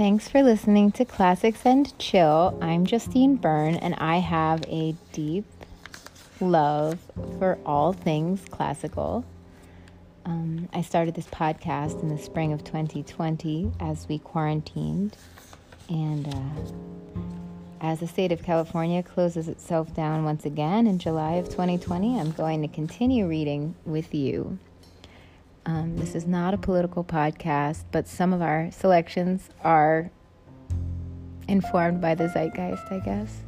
Thanks for listening to Classics and Chill. I'm Justine Byrne, and I have a deep love for all things classical. Um, I started this podcast in the spring of 2020 as we quarantined, and uh, as the state of California closes itself down once again in July of 2020, I'm going to continue reading with you. Um, this is not a political podcast, but some of our selections are informed by the zeitgeist, I guess.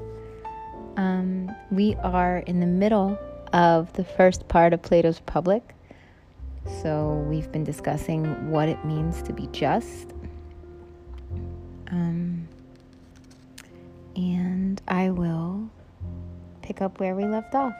Um, we are in the middle of the first part of Plato's Republic. So we've been discussing what it means to be just. Um, and I will pick up where we left off.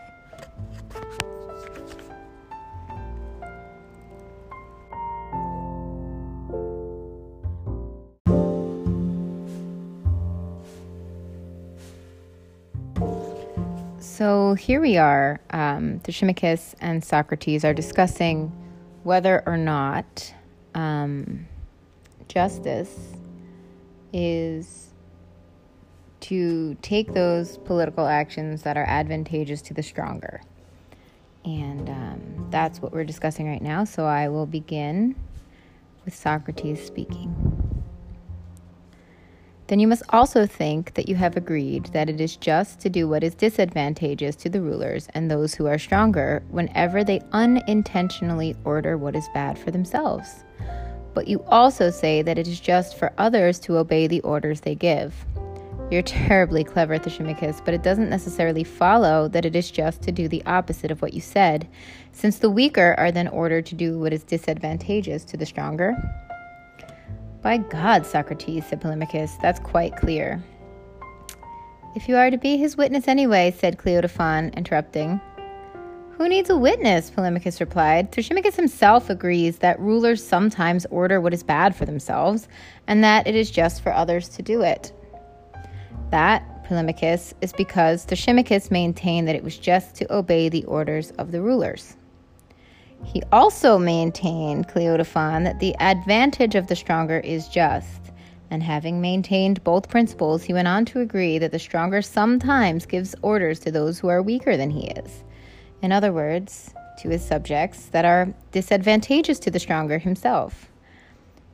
So here we are. Um, Thrasymachus and Socrates are discussing whether or not um, justice is to take those political actions that are advantageous to the stronger. And um, that's what we're discussing right now. So I will begin with Socrates speaking then you must also think that you have agreed that it is just to do what is disadvantageous to the rulers and those who are stronger whenever they unintentionally order what is bad for themselves. But you also say that it is just for others to obey the orders they give. You're terribly clever, Thrasymachus, but it doesn't necessarily follow that it is just to do the opposite of what you said, since the weaker are then ordered to do what is disadvantageous to the stronger. By God, Socrates, said Polemarchus, that's quite clear. If you are to be his witness anyway, said Cleitophon, interrupting. Who needs a witness? Polemarchus replied. Thrasymachus himself agrees that rulers sometimes order what is bad for themselves, and that it is just for others to do it. That, Polemarchus, is because Thrasymachus maintained that it was just to obey the orders of the rulers. He also maintained, Cleitophon, that the advantage of the stronger is just. And having maintained both principles, he went on to agree that the stronger sometimes gives orders to those who are weaker than he is. In other words, to his subjects that are disadvantageous to the stronger himself.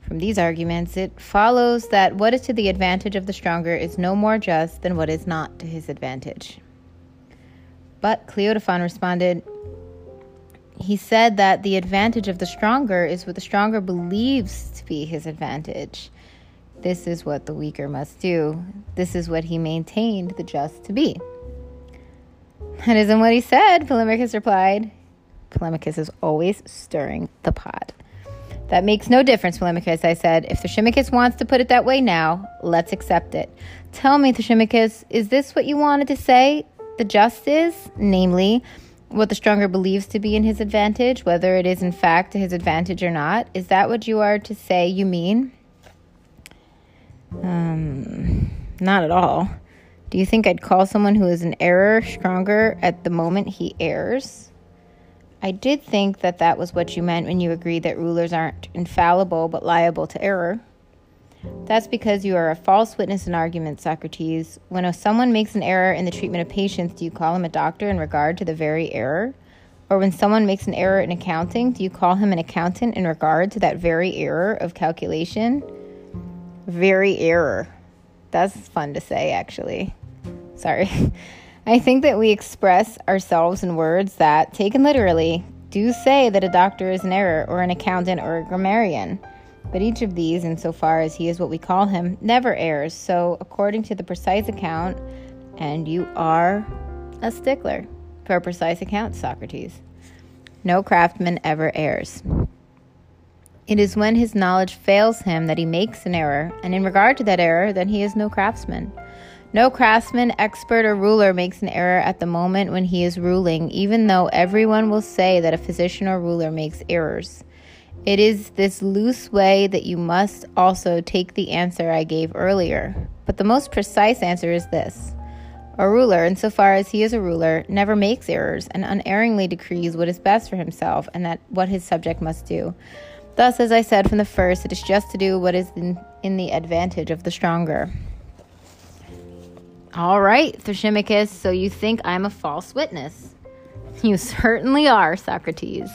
From these arguments, it follows that what is to the advantage of the stronger is no more just than what is not to his advantage. But Cleitophon responded, he said that the advantage of the stronger is what the stronger believes to be his advantage. This is what the weaker must do. This is what he maintained the just to be. That isn't what he said, Polemarchus replied. Polemarchus is always stirring the pot. That makes no difference, Polemarchus, I said. If Thrasymachus wants to put it that way now, let's accept it. Tell me, Thrasymachus, is this what you wanted to say? The just is, namely, what the stronger believes to be in his advantage, whether it is in fact to his advantage or not. Is that what you are to say you mean? Um, not at all. Do you think I'd call someone who is in error stronger at the moment he errs? I did think that that was what you meant when you agreed that rulers aren't infallible but liable to error. That's because you are a false witness in argument, Socrates. When someone makes an error in the treatment of patients, do you call him a doctor in regard to the very error? Or when someone makes an error in accounting, do you call him an accountant in regard to that very error of calculation? Very error. That's fun to say, actually. Sorry. I think that we express ourselves in words that, taken literally, do say that a doctor is an error, or an accountant, or a grammarian. But each of these, insofar as he is what we call him, never errs. So, according to the precise account, and you are a stickler for a precise account, Socrates, no craftsman ever errs. It is when his knowledge fails him that he makes an error, and in regard to that error, then he is no craftsman. No craftsman, expert, or ruler makes an error at the moment when he is ruling, even though everyone will say that a physician or ruler makes errors. It is this loose way that you must also take the answer I gave earlier. But the most precise answer is this A ruler, insofar as he is a ruler, never makes errors and unerringly decrees what is best for himself and that what his subject must do. Thus, as I said from the first, it is just to do what is in, in the advantage of the stronger. All right, Thrasymachus, so you think I'm a false witness? You certainly are, Socrates.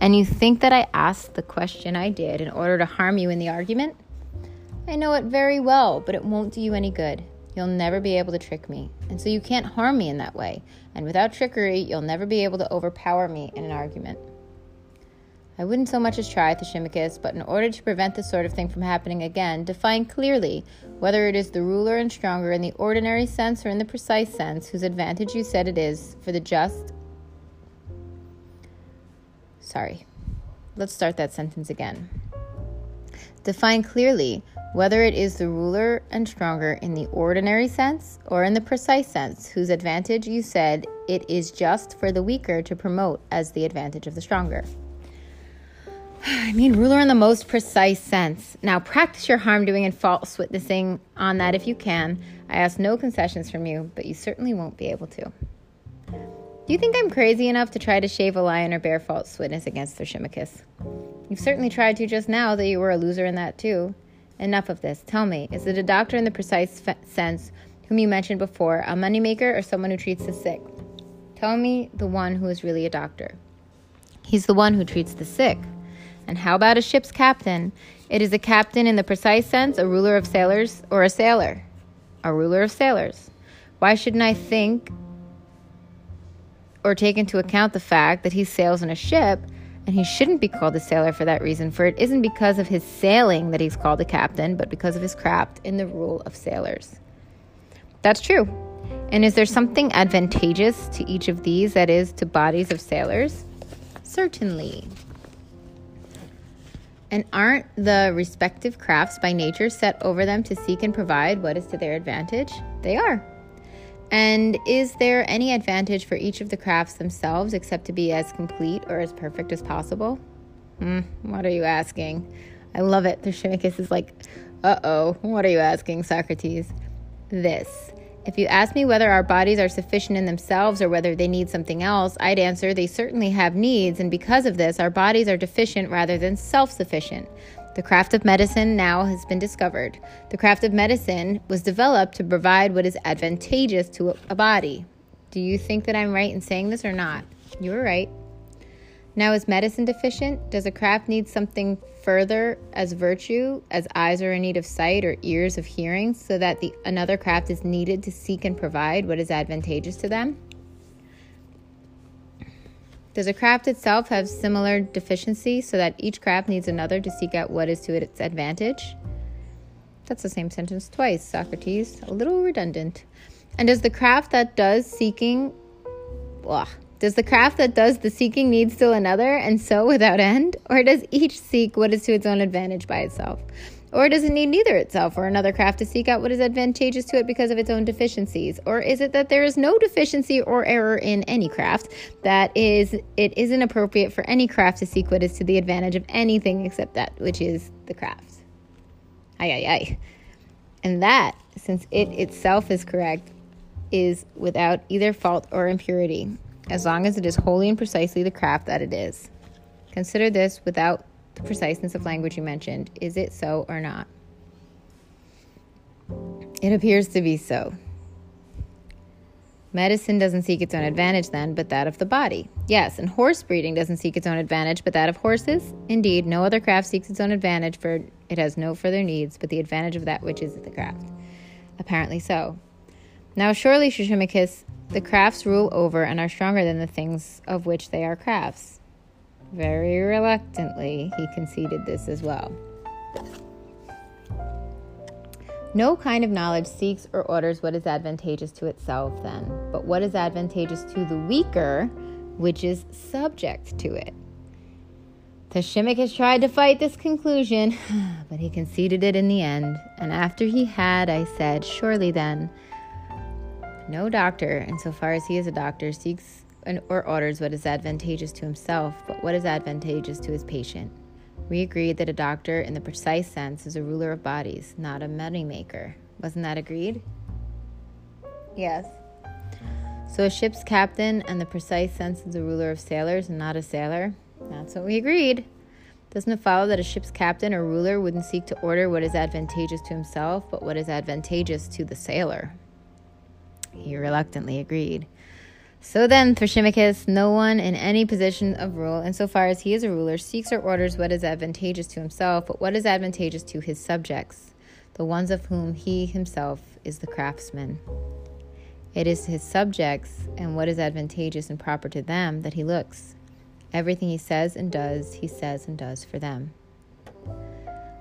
And you think that I asked the question I did in order to harm you in the argument? I know it very well, but it won't do you any good. You'll never be able to trick me, and so you can't harm me in that way. And without trickery, you'll never be able to overpower me in an argument. I wouldn't so much as try, Thrasymachus, but in order to prevent this sort of thing from happening again, define clearly whether it is the ruler and stronger in the ordinary sense or in the precise sense whose advantage you said it is for the just. Sorry. Let's start that sentence again. Define clearly whether it is the ruler and stronger in the ordinary sense or in the precise sense whose advantage you said it is just for the weaker to promote as the advantage of the stronger. I mean, ruler in the most precise sense. Now, practice your harm doing and false witnessing on that if you can. I ask no concessions from you, but you certainly won't be able to. Do you think I'm crazy enough to try to shave a lion or bear false witness against Thrasymachus? You've certainly tried to just now that you were a loser in that too. Enough of this. Tell me, is it a doctor in the precise f- sense whom you mentioned before, a moneymaker or someone who treats the sick? Tell me the one who is really a doctor. He's the one who treats the sick. And how about a ship's captain? It is a captain in the precise sense, a ruler of sailors, or a sailor? A ruler of sailors. Why shouldn't I think or take into account the fact that he sails in a ship and he shouldn't be called a sailor for that reason, for it isn't because of his sailing that he's called a captain, but because of his craft in the rule of sailors. That's true. And is there something advantageous to each of these, that is, to bodies of sailors? Certainly. And aren't the respective crafts by nature set over them to seek and provide what is to their advantage? They are. And is there any advantage for each of the crafts themselves except to be as complete or as perfect as possible? Hmm, what are you asking? I love it. Thrasymachus is like, uh oh, what are you asking, Socrates? This. If you ask me whether our bodies are sufficient in themselves or whether they need something else, I'd answer they certainly have needs, and because of this, our bodies are deficient rather than self sufficient. The craft of medicine now has been discovered. The craft of medicine was developed to provide what is advantageous to a body. Do you think that I'm right in saying this or not? You were right. Now, is medicine deficient? Does a craft need something further as virtue, as eyes are in need of sight or ears of hearing, so that the another craft is needed to seek and provide what is advantageous to them? Does a craft itself have similar deficiency so that each craft needs another to seek out what is to its advantage? That's the same sentence twice, Socrates. A little redundant. And does the craft that does seeking, ugh, does the craft that does the seeking need still another, and so without end? Or does each seek what is to its own advantage by itself? Or does it need neither itself or another craft to seek out what is advantageous to it because of its own deficiencies? Or is it that there is no deficiency or error in any craft, that is, it isn't appropriate for any craft to seek what is to the advantage of anything except that which is the craft? Aye, aye, aye. And that, since it itself is correct, is without either fault or impurity, as long as it is wholly and precisely the craft that it is. Consider this without the preciseness of language you mentioned. Is it so or not? It appears to be so. Medicine doesn't seek its own advantage then, but that of the body. Yes, and horse breeding doesn't seek its own advantage, but that of horses. Indeed, no other craft seeks its own advantage, for it has no further needs but the advantage of that which is the craft. Apparently so. Now, surely, Thrasymachus, the crafts rule over and are stronger than the things of which they are crafts. Very reluctantly, he conceded this as well. No kind of knowledge seeks or orders what is advantageous to itself, then, but what is advantageous to the weaker, which is subject to it. Thrasymachus tried to fight this conclusion, but he conceded it in the end. And after he had, I said, Surely then, no doctor, insofar as he is a doctor, seeks or orders what is advantageous to himself, but what is advantageous to his patient. We agreed that a doctor, in the precise sense, is a ruler of bodies, not a money maker. Wasn't that agreed? Yes. So a ship's captain, in the precise sense, is a ruler of sailors and not a sailor? That's what we agreed. Doesn't it follow that a ship's captain or ruler wouldn't seek to order what is advantageous to himself, but what is advantageous to the sailor? He reluctantly agreed. So then, Thrasymachus, no one in any position of rule, insofar as he is a ruler, seeks or orders what is advantageous to himself, but what is advantageous to his subjects, the ones of whom he himself is the craftsman. It is his subjects and what is advantageous and proper to them that he looks. Everything he says and does, he says and does for them.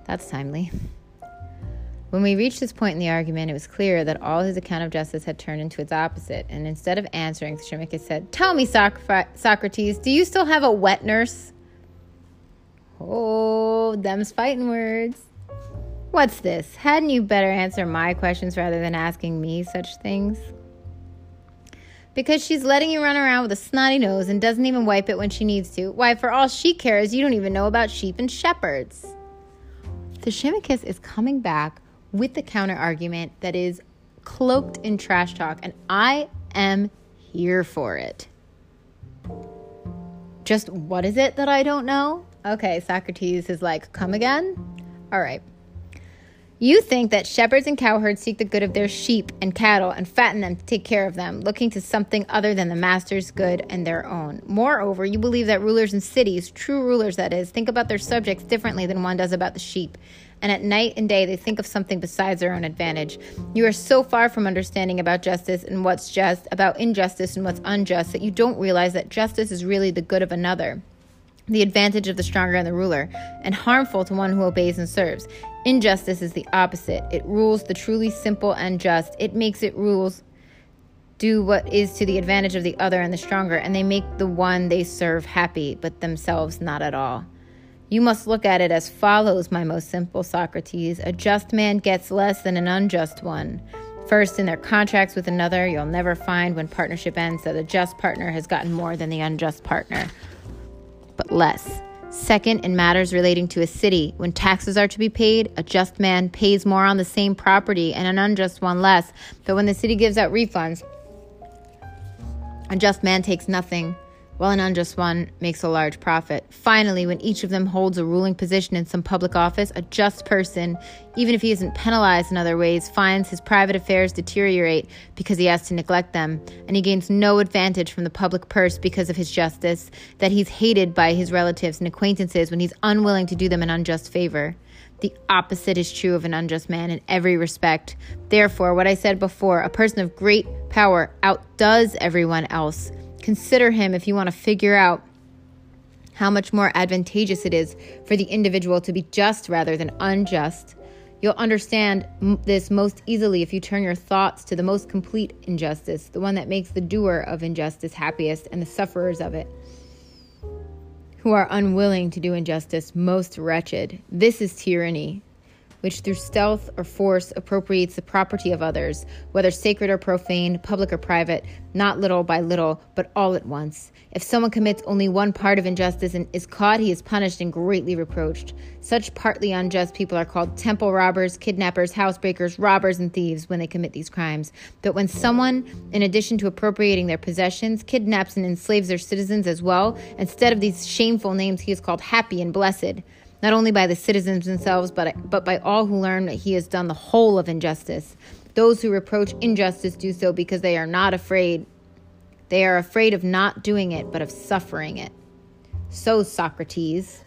That's timely. When we reached this point in the argument, it was clear that all his account of justice had turned into its opposite, and instead of answering, Thrasymachus said, Tell me, Socrates, do you still have a wet nurse? Oh, them's fighting words. What's this? Hadn't you better answer my questions rather than asking me such things? Because she's letting you run around with a snotty nose and doesn't even wipe it when she needs to. Why, for all she cares, you don't even know about sheep and shepherds. Thrasymachus is coming back with the counter argument that is cloaked in trash talk, and I am here for it. Just what is it that I don't know? Okay, Socrates is like, come again? All right. You think that shepherds and cowherds seek the good of their sheep and cattle and fatten them to take care of them, looking to something other than the master's good and their own. Moreover, you believe that rulers in cities, true rulers that is, think about their subjects differently than one does about the sheep. And at night and day, they think of something besides their own advantage. You are so far from understanding about justice and what's just, about injustice and what's unjust, that you don't realize that justice is really the good of another the advantage of the stronger and the ruler, and harmful to one who obeys and serves. Injustice is the opposite. It rules the truly simple and just. It makes it rules do what is to the advantage of the other and the stronger, and they make the one they serve happy, but themselves not at all. You must look at it as follows, my most simple Socrates. A just man gets less than an unjust one. First, in their contracts with another, you'll never find when partnership ends that a just partner has gotten more than the unjust partner but less. Second, in matters relating to a city, when taxes are to be paid, a just man pays more on the same property and an unjust one less. But when the city gives out refunds, a just man takes nothing while an unjust one makes a large profit. Finally, when each of them holds a ruling position in some public office, a just person, even if he isn't penalized in other ways, finds his private affairs deteriorate because he has to neglect them, and he gains no advantage from the public purse because of his justice, that he's hated by his relatives and acquaintances when he's unwilling to do them an unjust favor. The opposite is true of an unjust man in every respect. Therefore, what I said before, a person of great power outdoes everyone else Consider him if you want to figure out how much more advantageous it is for the individual to be just rather than unjust. You'll understand this most easily if you turn your thoughts to the most complete injustice, the one that makes the doer of injustice happiest and the sufferers of it, who are unwilling to do injustice, most wretched. This is tyranny, which through stealth or force appropriates the property of others, whether sacred or profane, public or private, not little by little, but all at once. If someone commits only one part of injustice and is caught, he is punished and greatly reproached. Such partly unjust people are called temple robbers, kidnappers, housebreakers, robbers, and thieves when they commit these crimes. But when someone, in addition to appropriating their possessions, kidnaps and enslaves their citizens as well, instead of these shameful names, he is called happy and blessed not only by the citizens themselves, but, but by all who learn that he has done the whole of injustice. Those who reproach injustice do so because they are not afraid. They are afraid of not doing it, but of suffering it. So, Socrates,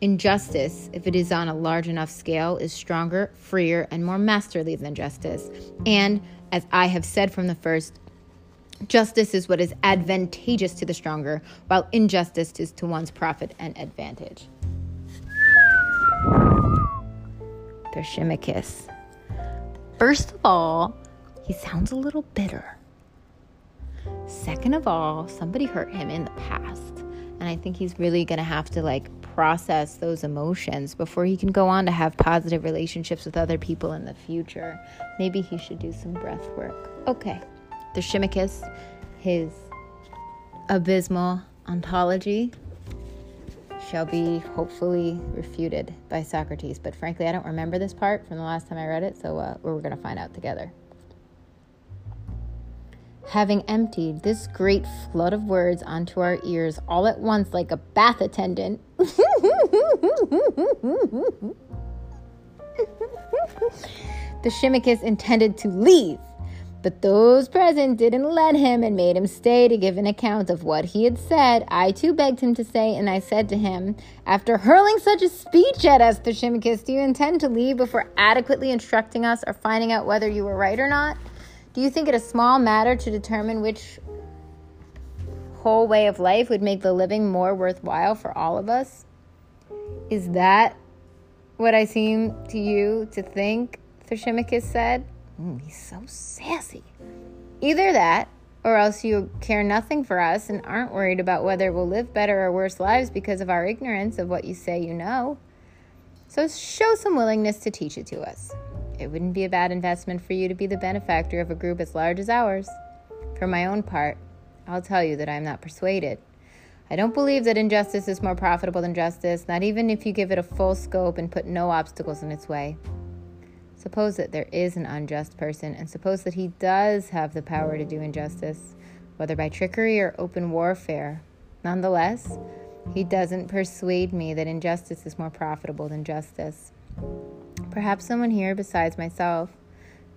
injustice, if it is on a large enough scale, is stronger, freer, and more masterly than justice. And, as I have said from the first, justice is what is advantageous to the stronger, while injustice is to one's profit and advantage. Thrasymachus. First of all, he sounds a little bitter. Second of all, somebody hurt him in the past. And I think he's really going to have to like process those emotions before he can go on to have positive relationships with other people in the future. Maybe he should do some breath work. Okay. The Thrasymachus, his abysmal ontology shall be hopefully refuted by Socrates. But frankly, I don't remember this part from the last time I read it, so uh, we're going to find out together. having emptied this great flood of words onto our ears all at once like a bath attendant. the Shimmikus intended to leave, but those present didn't let him and made him stay to give an account of what he had said. I too begged him to say, and I said to him, After hurling such a speech at us, Thrasymachus, do you intend to leave before adequately instructing us or finding out whether you were right or not? Do you think it a small matter to determine which whole way of life would make the living more worthwhile for all of us? Is that what I seem to you to think? Thrasymachus said. Mm, he's so sassy. Either that, or else you care nothing for us and aren't worried about whether we'll live better or worse lives because of our ignorance of what you say you know. So show some willingness to teach it to us. It wouldn't be a bad investment for you to be the benefactor of a group as large as ours. For my own part, I'll tell you that I am not persuaded. I don't believe that injustice is more profitable than justice, not even if you give it a full scope and put no obstacles in its way. Suppose that there is an unjust person, and suppose that he does have the power to do injustice, whether by trickery or open warfare. Nonetheless, he doesn't persuade me that injustice is more profitable than justice. Perhaps someone here besides myself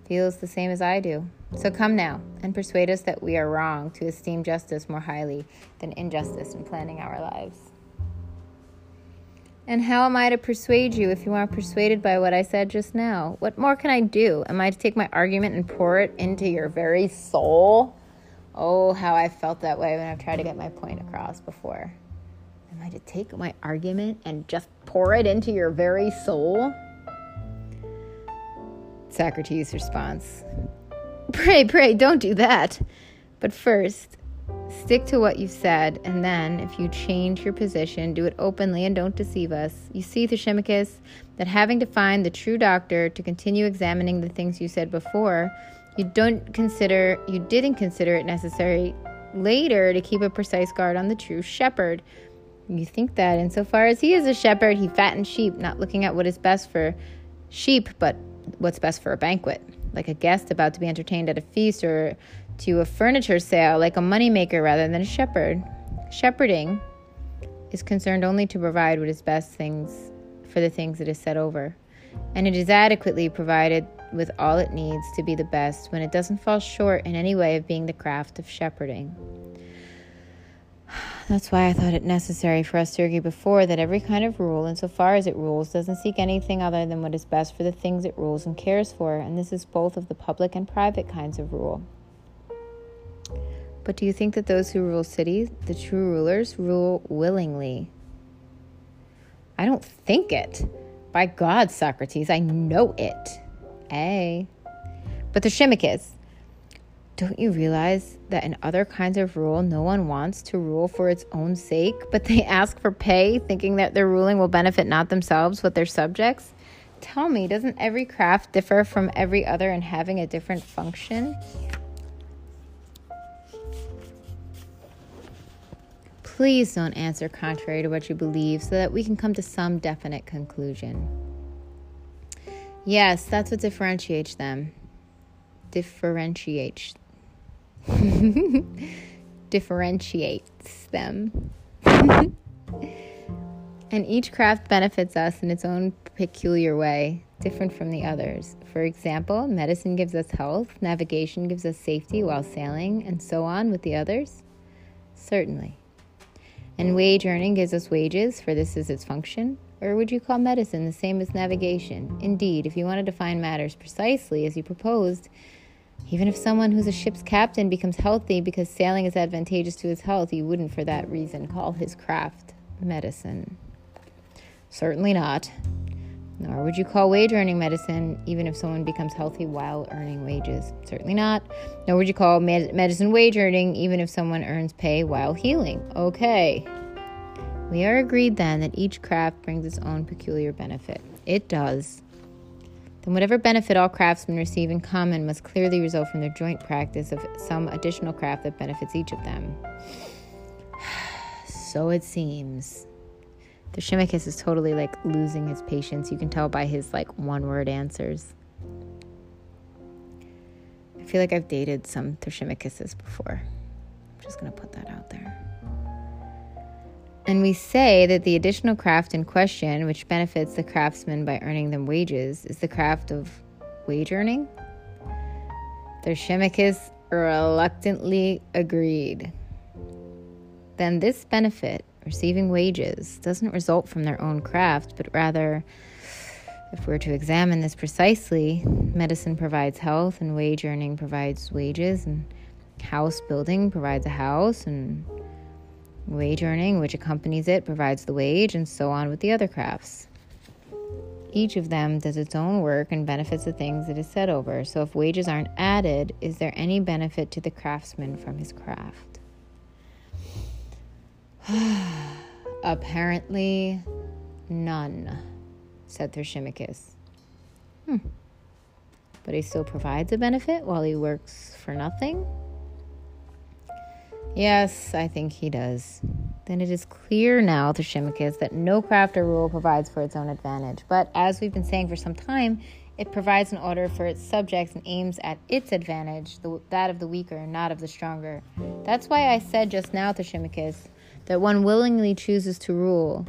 feels the same as I do. So come now and persuade us that we are wrong to esteem justice more highly than injustice in planning our lives. And how am I to persuade you if you aren't persuaded by what I said just now? What more can I do? Am I to take my argument and pour it into your very soul? Oh, how I felt that way when I've tried to get my point across before. Am I to take my argument and just pour it into your very soul? Socrates' response Pray, pray, don't do that. But first, stick to what you've said, and then, if you change your position, do it openly and don't deceive us. You see, Thrasymachus, that having to find the true doctor to continue examining the things you said before, you don't consider you didn't consider it necessary later to keep a precise guard on the true shepherd. You think that insofar as he is a shepherd, he fattens sheep, not looking at what is best for sheep, but what's best for a banquet, like a guest about to be entertained at a feast, or to a furniture sale, like a moneymaker rather than a shepherd. Shepherding is concerned only to provide what is best things for the things it is set over, and it is adequately provided with all it needs to be the best when it doesn't fall short in any way of being the craft of shepherding. That's why I thought it necessary for us to argue before that every kind of rule, insofar as it rules, doesn't seek anything other than what is best for the things it rules and cares for, and this is both of the public and private kinds of rule. But do you think that those who rule cities, the true rulers, rule willingly? I don't think it. By God, Socrates, I know it. A. But Thrasymachus, don't you realize that in other kinds of rule, no one wants to rule for its own sake, but they ask for pay, thinking that their ruling will benefit not themselves but their subjects? Tell me, doesn't every craft differ from every other in having a different function? Please don't answer contrary to what you believe so that we can come to some definite conclusion. Yes, that's what differentiates them. Differentiates differentiates them. and each craft benefits us in its own peculiar way, different from the others. For example, medicine gives us health, navigation gives us safety while sailing, and so on with the others? Certainly. And wage earning gives us wages, for this is its function. Or would you call medicine the same as navigation? Indeed, if you want to define matters precisely as you proposed, even if someone who's a ship's captain becomes healthy because sailing is advantageous to his health, you wouldn't for that reason call his craft medicine. Certainly not. Nor would you call wage earning medicine even if someone becomes healthy while earning wages. Certainly not. Nor would you call med- medicine wage earning even if someone earns pay while healing. Okay. We are agreed then that each craft brings its own peculiar benefit. It does then whatever benefit all craftsmen receive in common must clearly result from their joint practice of some additional craft that benefits each of them. so it seems. Thrasymachus is totally like losing his patience. You can tell by his like one word answers. I feel like I've dated some Thrashymacuses before. I'm just going to put that out there. And we say that the additional craft in question, which benefits the craftsmen by earning them wages, is the craft of wage earning. Thrasymachus reluctantly agreed. Then this benefit, receiving wages, doesn't result from their own craft, but rather, if we're to examine this precisely, medicine provides health, and wage earning provides wages, and house building provides a house, and wage earning, which accompanies it, provides the wage, and so on with the other crafts. Each of them does its own work and benefits the things it is set over. So, if wages aren't added, is there any benefit to the craftsman from his craft? Apparently, none, said Thrasymachus. Hmm. But he still provides a benefit while he works for nothing? Yes, I think he does. Then it is clear now, Thrasymachus, that no craft or rule provides for its own advantage. But as we've been saying for some time, it provides an order for its subjects and aims at its advantage, the, that of the weaker, not of the stronger. That's why I said just now, Thrasymachus, that one willingly chooses to rule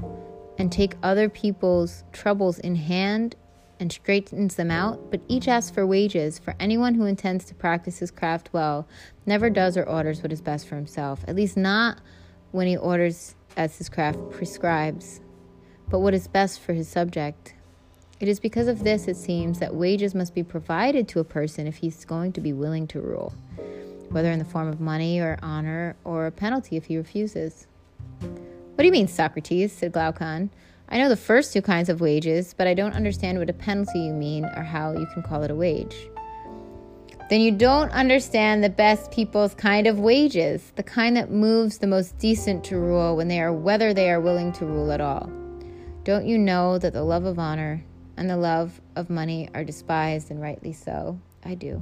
and take other people's troubles in hand and straightens them out, but each asks for wages, for anyone who intends to practice his craft well never does or orders what is best for himself, at least not when he orders as his craft prescribes, but what is best for his subject. It is because of this, it seems, that wages must be provided to a person if he's going to be willing to rule, whether in the form of money or honor or a penalty if he refuses. What do you mean, Socrates? said Glaucon. I know the first two kinds of wages, but I don't understand what a penalty you mean or how you can call it a wage. Then you don't understand the best people's kind of wages, the kind that moves the most decent to rule when they are whether they are willing to rule at all. Don't you know that the love of honor and the love of money are despised, and rightly so? I do.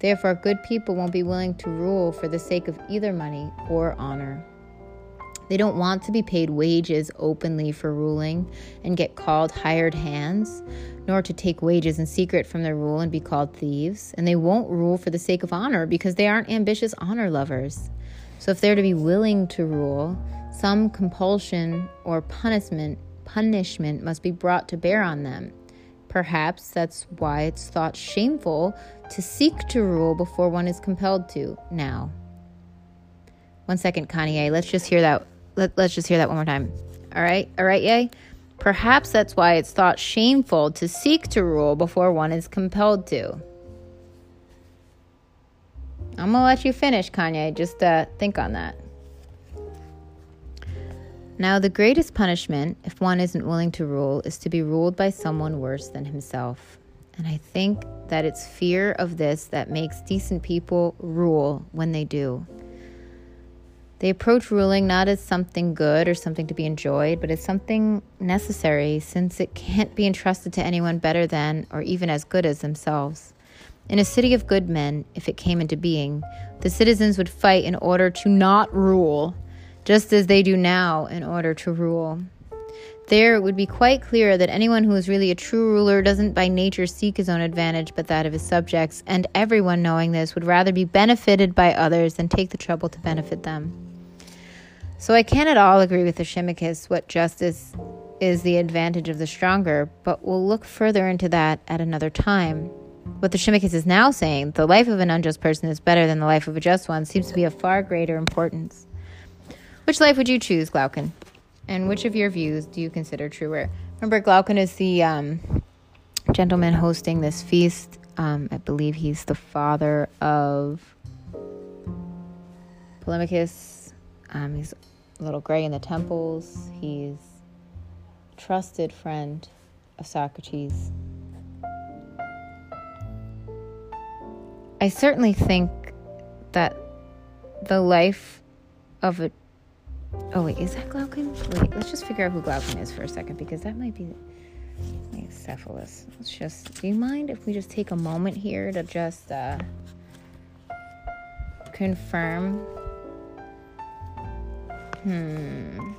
Therefore, good people won't be willing to rule for the sake of either money or honor. They don't want to be paid wages openly for ruling and get called hired hands, nor to take wages in secret from their rule and be called thieves. And they won't rule for the sake of honor because they aren't ambitious honor lovers. So if they're to be willing to rule, some compulsion or punishment punishment must be brought to bear on them. Perhaps that's why it's thought shameful to seek to rule before one is compelled to now. One second, Kanye. Let's just hear that let, let's just hear that one more time. All right, all right, yay? Perhaps that's why it's thought shameful to seek to rule before one is compelled to. I'm gonna let you finish, Kanye. Just uh, think on that. Now, the greatest punishment, if one isn't willing to rule, is to be ruled by someone worse than himself. And I think that it's fear of this that makes decent people rule when they do. They approach ruling not as something good or something to be enjoyed, but as something necessary since it can't be entrusted to anyone better than or even as good as themselves. In a city of good men, if it came into being, the citizens would fight in order to not rule, just as they do now in order to rule. There it would be quite clear that anyone who is really a true ruler doesn't by nature seek his own advantage but that of his subjects, and everyone knowing this would rather be benefited by others than take the trouble to benefit them. So I can't at all agree with the Thrasymachus what justice is the advantage of the stronger, but we'll look further into that at another time. What the Thrasymachus is now saying, the life of an unjust person is better than the life of a just one, seems to be of far greater importance. Which life would you choose, Glaucon? And which of your views do you consider truer? Remember, Glaucon is the um, gentleman hosting this feast. Um, I believe he's the father of Polemarchus. Um, he's a little gray in the temples. He's a trusted friend of Socrates. I certainly think that the life of a oh wait is that Glaucon? Wait, let's just figure out who Glaucon is for a second because that might be Cephalus. Let's just. Do you mind if we just take a moment here to just uh, confirm Hmm.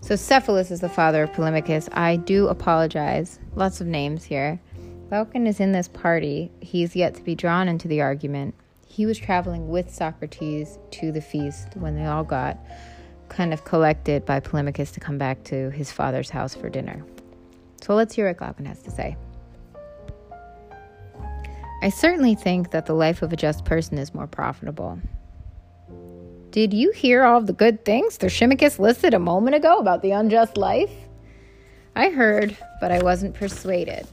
So Cephalus is the father of Polemarchus. I do apologize. Lots of names here. Glaucon is in this party. He's yet to be drawn into the argument. He was traveling with Socrates to the feast when they all got kind of collected by Polemarchus to come back to his father's house for dinner. So let's hear what Glaucon has to say. I certainly think that the life of a just person is more profitable. Did you hear all the good things Thrasymachus listed a moment ago about the unjust life? I heard, but I wasn't persuaded.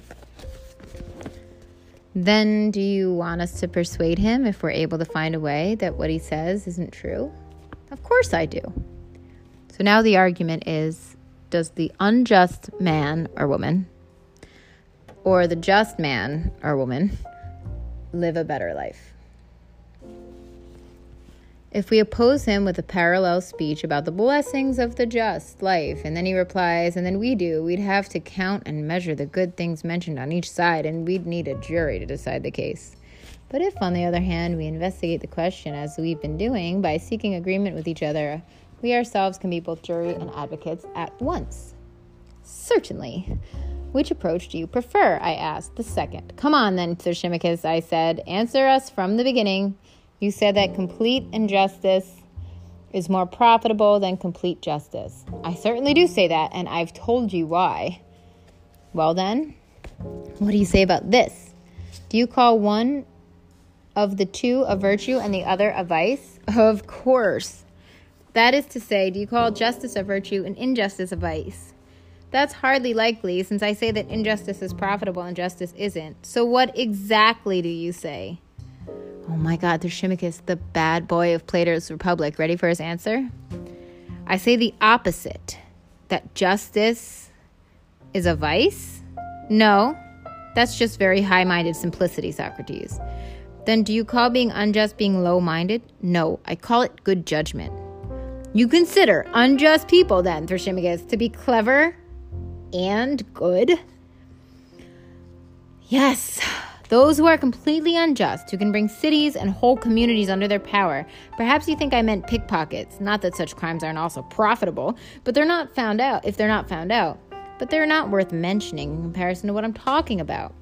Then, do you want us to persuade him if we're able to find a way that what he says isn't true? Of course I do. So now the argument is does the unjust man or woman or the just man or woman live a better life? If we oppose him with a parallel speech about the blessings of the just life, and then he replies, and then we do, we'd have to count and measure the good things mentioned on each side, and we'd need a jury to decide the case. But if, on the other hand, we investigate the question as we've been doing by seeking agreement with each other, we ourselves can be both jury and advocates at once. Certainly. Which approach do you prefer? I asked. The second. Come on then, Thrasymachus, I said. Answer us from the beginning. You said that complete injustice is more profitable than complete justice. I certainly do say that, and I've told you why. Well, then, what do you say about this? Do you call one of the two a virtue and the other a vice? Of course. That is to say, do you call justice a virtue and injustice a vice? That's hardly likely, since I say that injustice is profitable and justice isn't. So, what exactly do you say? Oh my God, Thrasymachus, the bad boy of Plato's Republic. Ready for his answer? I say the opposite that justice is a vice? No, that's just very high minded simplicity, Socrates. Then do you call being unjust being low minded? No, I call it good judgment. You consider unjust people, then, Thrasymachus, to be clever and good? Yes, those who are completely unjust, who can bring cities and whole communities under their power. Perhaps you think I meant pickpockets. Not that such crimes aren't also profitable, but they're not found out if they're not found out. But they're not worth mentioning in comparison to what I'm talking about.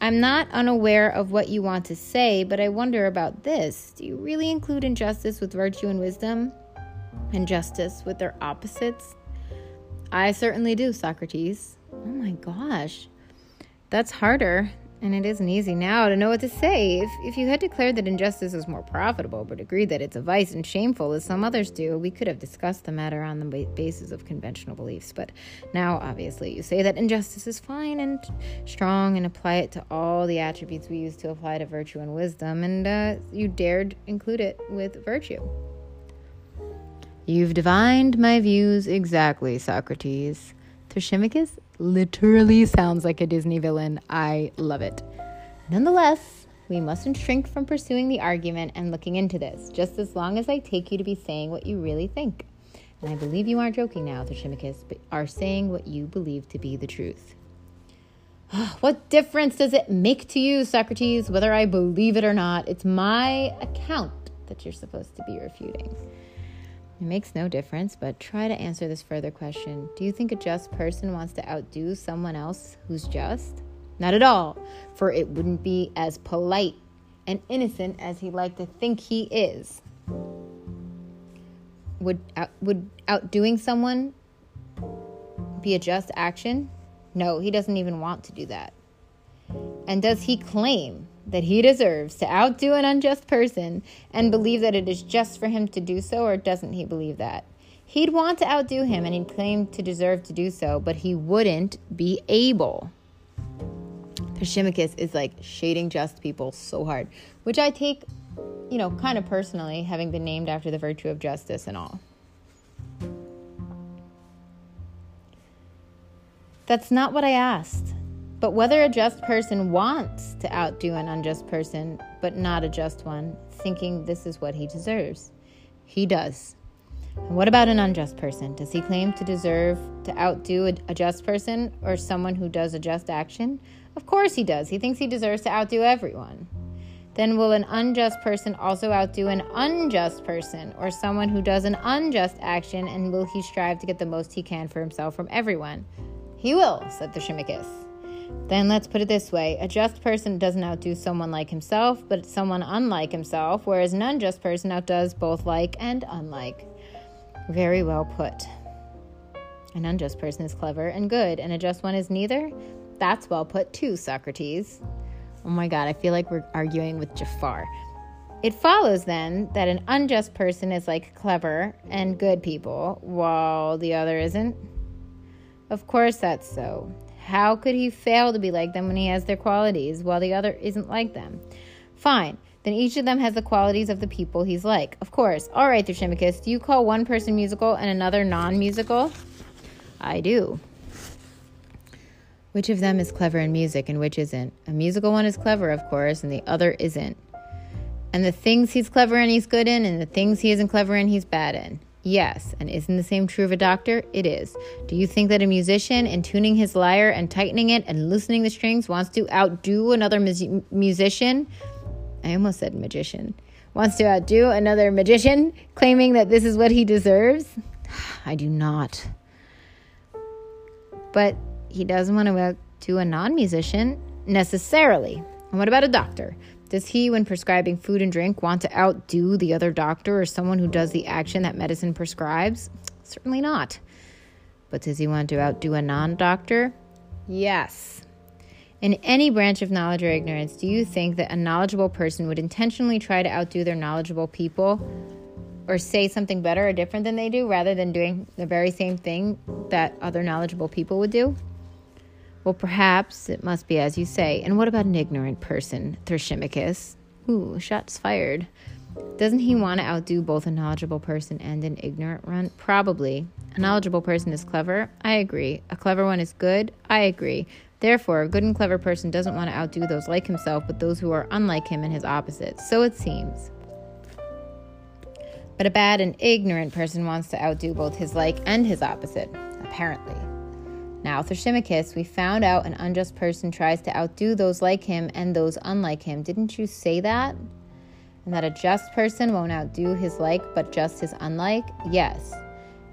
I'm not unaware of what you want to say, but I wonder about this. Do you really include injustice with virtue and wisdom? And justice with their opposites? I certainly do, Socrates. Oh my gosh. That's harder and it isn't easy now to know what to say. If, if you had declared that injustice is more profitable, but agreed that it's a vice and shameful, as some others do, we could have discussed the matter on the basis of conventional beliefs. But now, obviously, you say that injustice is fine and strong and apply it to all the attributes we use to apply to virtue and wisdom, and uh, you dared include it with virtue. You've divined my views exactly, Socrates. Thrasymachus literally sounds like a Disney villain. I love it. Nonetheless, we mustn't shrink from pursuing the argument and looking into this, just as long as I take you to be saying what you really think. And I believe you aren't joking now, Thrasymachus, but are saying what you believe to be the truth. what difference does it make to you, Socrates, whether I believe it or not? It's my account that you're supposed to be refuting. It makes no difference, but try to answer this further question. Do you think a just person wants to outdo someone else who's just? Not at all, for it wouldn't be as polite and innocent as he'd like to think he is. Would would outdoing someone be a just action? No, he doesn't even want to do that. And does he claim that he deserves to outdo an unjust person and believe that it is just for him to do so, or doesn't he believe that? He'd want to outdo him and he'd claim to deserve to do so, but he wouldn't be able. Thrasymachus is like shading just people so hard, which I take, you know, kind of personally, having been named after the virtue of justice and all. That's not what I asked. But whether a just person wants to outdo an unjust person, but not a just one, thinking this is what he deserves, he does. And what about an unjust person? Does he claim to deserve to outdo a, just person or someone who does a just action? Of course he does. He thinks he deserves to outdo everyone. Then will an unjust person also outdo an unjust person or someone who does an unjust action, and will he strive to get the most he can for himself from everyone? He will, said the Thrasymachus. Then let's put it this way a just person doesn't outdo someone like himself, but someone unlike himself, whereas an unjust person outdoes both like and unlike. Very well put. An unjust person is clever and good, and a just one is neither? That's well put too, Socrates. Oh my god, I feel like we're arguing with Jafar. It follows then that an unjust person is like clever and good people, while the other isn't? Of course that's so. How could he fail to be like them when he has their qualities, while the other isn't like them? Fine, then each of them has the qualities of the people he's like. Of course. All right, Thrasymachus, do you call one person musical and another non musical? I do. Which of them is clever in music and which isn't? A musical one is clever, of course, and the other isn't. And the things he's clever in, he's good in, and the things he isn't clever in, he's bad in. Yes, and isn't the same true of a doctor? It is. Do you think that a musician, in tuning his lyre and tightening it and loosening the strings, wants to outdo another mu- musician? I almost said magician. Wants to outdo another magician, claiming that this is what he deserves? I do not. But he doesn't want to outdo a non musician necessarily. And what about a doctor? Does he, when prescribing food and drink, want to outdo the other doctor or someone who does the action that medicine prescribes? Certainly not. But does he want to outdo a non doctor? Yes. In any branch of knowledge or ignorance, do you think that a knowledgeable person would intentionally try to outdo their knowledgeable people or say something better or different than they do rather than doing the very same thing that other knowledgeable people would do? Well, perhaps it must be as you say. And what about an ignorant person, Thrasymachus? Ooh, shots fired. Doesn't he want to outdo both a knowledgeable person and an ignorant one? Probably. A knowledgeable person is clever. I agree. A clever one is good. I agree. Therefore, a good and clever person doesn't want to outdo those like himself, but those who are unlike him and his opposites. So it seems. But a bad and ignorant person wants to outdo both his like and his opposite, apparently. Now, Thrasymachus, we found out an unjust person tries to outdo those like him and those unlike him. Didn't you say that? And that a just person won't outdo his like, but just his unlike? Yes.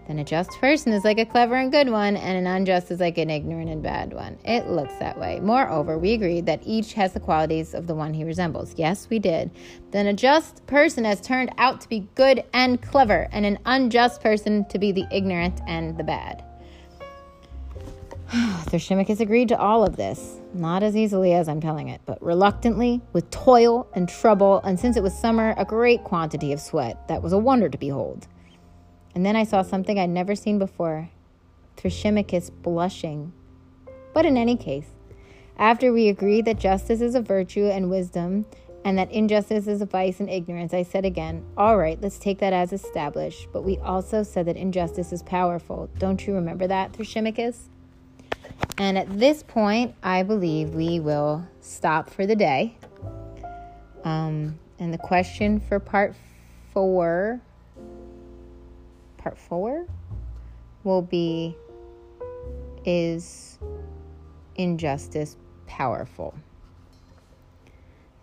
Then a just person is like a clever and good one, and an unjust is like an ignorant and bad one. It looks that way. Moreover, we agreed that each has the qualities of the one he resembles. Yes, we did. Then a just person has turned out to be good and clever, and an unjust person to be the ignorant and the bad. Thrasymachus agreed to all of this, not as easily as I'm telling it, but reluctantly, with toil and trouble, and since it was summer, a great quantity of sweat that was a wonder to behold. And then I saw something I'd never seen before Thrasymachus blushing. But in any case, after we agreed that justice is a virtue and wisdom, and that injustice is a vice and ignorance, I said again, All right, let's take that as established. But we also said that injustice is powerful. Don't you remember that, Thrasymachus? And at this point, I believe we will stop for the day. Um, and the question for part four, part four, will be Is injustice powerful?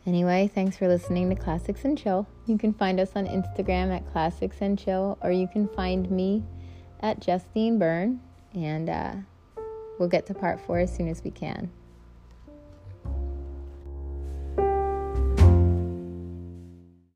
Anyway, thanks for listening to Classics and Chill. You can find us on Instagram at Classics and Chill, or you can find me at Justine Byrne. And, uh, We'll get to part four as soon as we can.